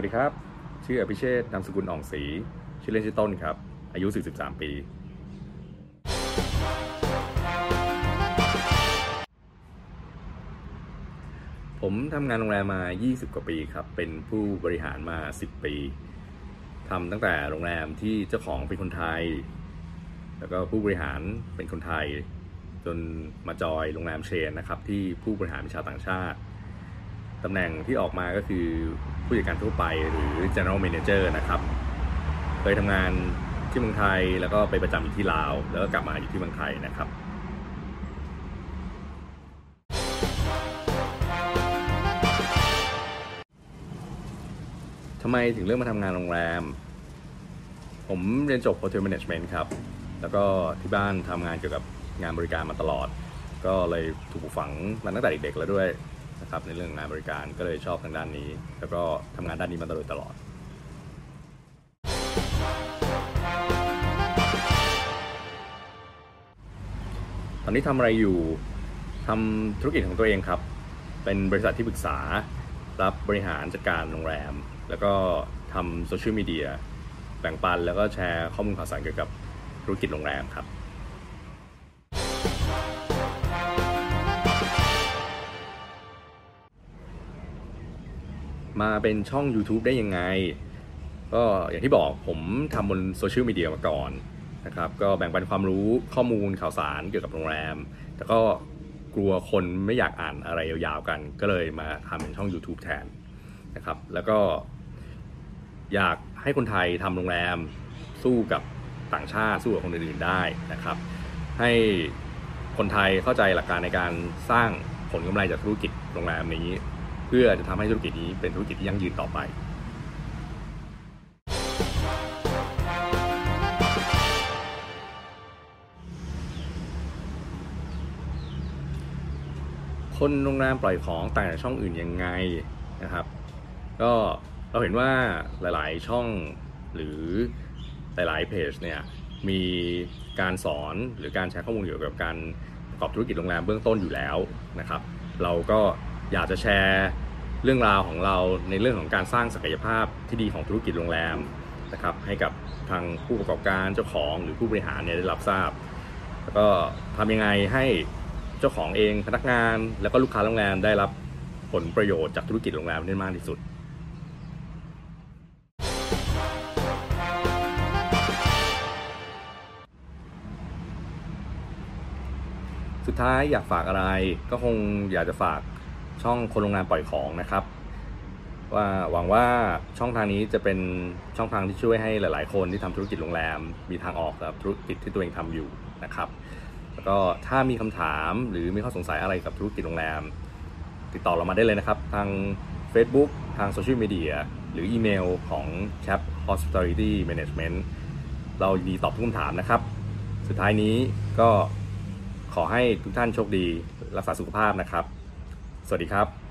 วัสดีครับ ชื่ออภิเชษนามสกุลอ่องศรีชื่อเล่นชื่อต้นครับ อายุ 43 ปี ผมทำงานโรงแรมมา 20 กว่าปีครับ เป็นผู้บริหารมา 10 ปีทำตั้งแต่โรงแรมที่เจ้าของเป็นคนไทย แล้วก็ผู้บริหารเป็นคนไทย จนมาจอยโรงแรมเชนนะครับ ที่ผู้บริหารเป็นชาวต่างชาติ ตำแหน่งที่ออกมาก็คือผู้จัดการทั่วไปหรือ general manager นะครับเคยทำงานที่เมืองไทยแล้วก็ไปประจำอยู่ที่ลาว แล้วก็กลับมาอยู่ที่เมืองไทยนะครับทำไมถึงเลือกมาทำงานโรงแรม ผมเรียนจบ Hotel Management ครับ แล้วก็ที่บ้านทำงานเกี่ยวกับงานบริการมาตลอด ก็เลยถูกปลูกฝังมาตั้งแต่เด็กๆแล้วด้วย นะครับในเรื่องงานบริการก็เลยชอบทางด้านนี้ แล้วก็ทำงานด้านนี้มาตลอดตลอด ตอนนี้ทำอะไรอยู่ทำธุรกิจของตัวเองครับ เป็นบริษัทที่ปรึกษารับบริหารจัดการโรงแรม แล้วก็ทำโซเชียลมีเดียแบ่งปันแล้วก็แชร์ข้อมูลข่าวสารเกี่ยวกับธุรกิจโรงแรมครับ มาเป็นช่อง YouTube ได้ยังไง ก็อย่างที่บอกผมทำบนโซเชียลมีเดียมาก่อนนะครับก็แบ่งปันความรู้ข้อมูลข่าวสารเกี่ยวกับโรงแรม แต่ก็กลัวคนไม่อยากอ่านอะไรยาวๆกัน ก็เลยมาทำเป็นช่อง YouTube แทนนะครับ แล้วก็อยากให้คนไทยทำโรงแรมสู้กับต่างชาติสู้กับคนอื่นๆได้นะครับ ให้คนไทยเข้าใจหลักการในการสร้างผลกำไรจากธุรกิจโรงแรมนี้ เพื่อจะทำให้ธุรกิจนี้เป็นธุรกิจที่ยั่งยืนต่อไปคนโรงแรมปล่อยของต่างจากช่องอื่นยังไงนะครับ ก็เราเห็นว่าหลายๆช่องหรือหลายๆเพจเนี่ยมีการสอนหรือการแชร์ข้อมูลเกี่ยวกับการประกอบธุรกิจโรงแรมเบื้องต้นอยู่แล้วนะครับ เราก็ อยากจะแชร์เรื่องราวของเราในเรื่องของการสร้างศักยภาพที่ดีของธุรกิจโรงแรมนะครับให้กับทางผู้ประกอบการเจ้าของหรือผู้บริหารเนี่ยได้รับทราบ แล้วก็ทำยังไงให้เจ้าของเองพนักงาน แล้วก็ลูกค้าโรงแรมได้รับผลประโยชน์จากธุรกิจโรงแรมได้มากที่สุดสุดท้ายอยากฝากอะไรก็คงอยากจะฝาก ช่องคนโรงงานปล่อยของนะครับ ว่าหวังว่าช่องทางนี้จะเป็นช่องทางที่ช่วยให้หลาย ๆ คนที่ทำธุรกิจโรงแรม มีทางออกกับธุรกิจที่ตัวเองทำอยู่นะครับ แล้วก็ถ้ามีคำถามหรือมีข้อสงสัยอะไรกับธุรกิจโรงแรม ติดต่อเรามาได้เลยนะครับ ทาง Facebook ทางโซเชียลมีเดียหรืออีเมลของ Chap Hospitality Management เรายินดีตอบทุกคำถามนะครับ สุดท้ายนี้ก็ขอให้ทุกท่านโชคดี รักษาสุขภาพนะครับ สวัสดีครับ